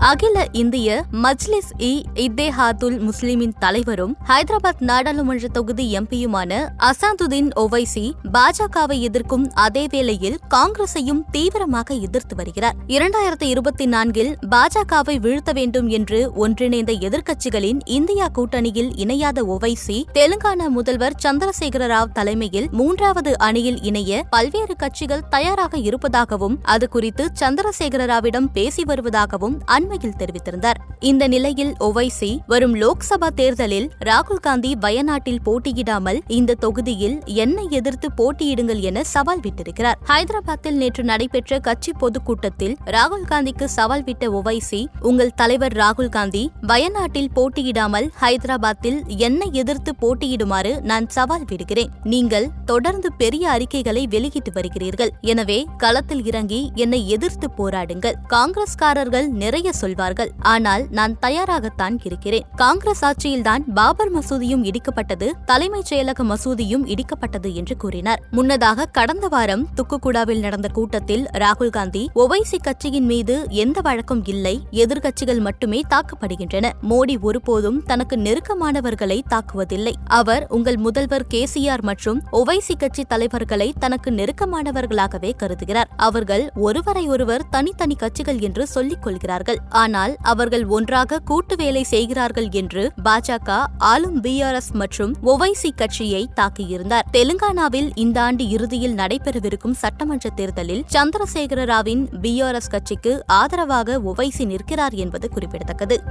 அகில இந்திய மஜ்லிஸ் இ இத்தேஹாத்துல் முஸ்லிமின் தலைவரும் ஹைதராபாத் நாடாளுமன்ற தொகுதி எம்பியுமான அசாந்துதீன் ஒவைசி பாஜகவை எதிர்க்கும் அதே வேளையில் காங்கிரஸையும் தீவிரமாக எதிர்த்து வருகிறார். இரண்டாயிரத்தி இருபத்தி நான்கில் பாஜகவை வீழ்த்த வேண்டும் என்று ஒன்றிணைந்த எதிர்க்கட்சிகளின் இந்தியா கூட்டணியில் இணையாத ஒவைசி தெலுங்கானா முதல்வர் சந்திரசேகர ராவ் தலைமையில் மூன்றாவது அணியில் இணைய பல்வேறு கட்சிகள் தயாராக இருப்பதாகவும் அது குறித்து சந்திரசேகர ராவிடம் பேசி வருவதாகவும் அண்மையில் தெரிவித்திருந்தார். இந்த நிலையில் ஒவைசி வரும் லோக்சபா தேர்தலில் ராகுல் காந்தி வயநாட்டில் போட்டியிடாமல் இந்த தொகுதியில் என்னை எதிர்த்து போட்டியிடுங்கள் என சவால் விட்டிருக்கிறார். ஹைதராபாத்தில் நேற்று நடைபெற்ற கட்சி பொதுக்கூட்டத்தில் ராகுல் காந்திக்கு சவால் விட்ட ஒவைசி உங்கள் தலைவர் ராகுல் காந்தி வயநாட்டில் போட்டியிடாமல் ஹைதராபாத்தில் என்னை எதிர்த்து போட்டியிடுமாறு நான் சவால் விடுகிறேன். நீங்கள் தொடர்ந்து பெரிய அறிக்கைகளை வெளியிட்டு வருகிறீர்கள். எனவே களத்தில் இறங்கி என்னை எதிர்த்து போராடுங்கள். காங்கிரஸ்காரர்கள் நிறைய சொல்வார்கள். ஆனால் நான் தயாராகத்தான் இருக்கிறேன். காங்கிரஸ் ஆட்சியில்தான் பாபர் மசூதியும் இடிக்கப்பட்டது தலைமைச் செயலக மசூதியும் இடிக்கப்பட்டது என்று கூறினார். முன்னதாக கடந்த வாரம் துக்குகுடாவில் நடந்த கூட்டத்தில் ராகுல் காந்தி ஒவைசி கட்சியின் மீது எந்த வழக்கும் இல்லை. எதிர்க்கட்சிகள் மட்டுமே தாக்கப்படுகின்றன. மோடி ஒருபோதும் தனக்கு நெருக்கமானவர்களை தாக்குவதில்லை. அவர் உங்கள் முதல்வர் கேசிஆர் மற்றும் ஒவைசி கட்சி தலைவர்களை தனக்கு நெருக்கமானவர்களாகவே கருதுகிறார். அவர்கள் ஒருவரை ஒருவர் தனித்தனி கட்சிகள் என்று சொல்லிக் கொள்கிறார்கள். ஆனால் அவர்கள் ஒன்றாக கூட்டு வேலை செய்கிறார்கள் என்று பாஜக ஆளும் பிஆர்எஸ் மற்றும் ஒவைசி கட்சியை தாக்கியிருந்தார். தெலுங்கானாவில் இந்த ஆண்டு இறுதியில் நடைபெறவிருக்கும் சட்டமன்ற தேர்தலில் சந்திரசேகர ராவின் பிஆர்எஸ் கட்சிக்கு ஆதரவாக ஒவைசி நிற்கிறார் என்பது குறிப்பிடத்தக்கது.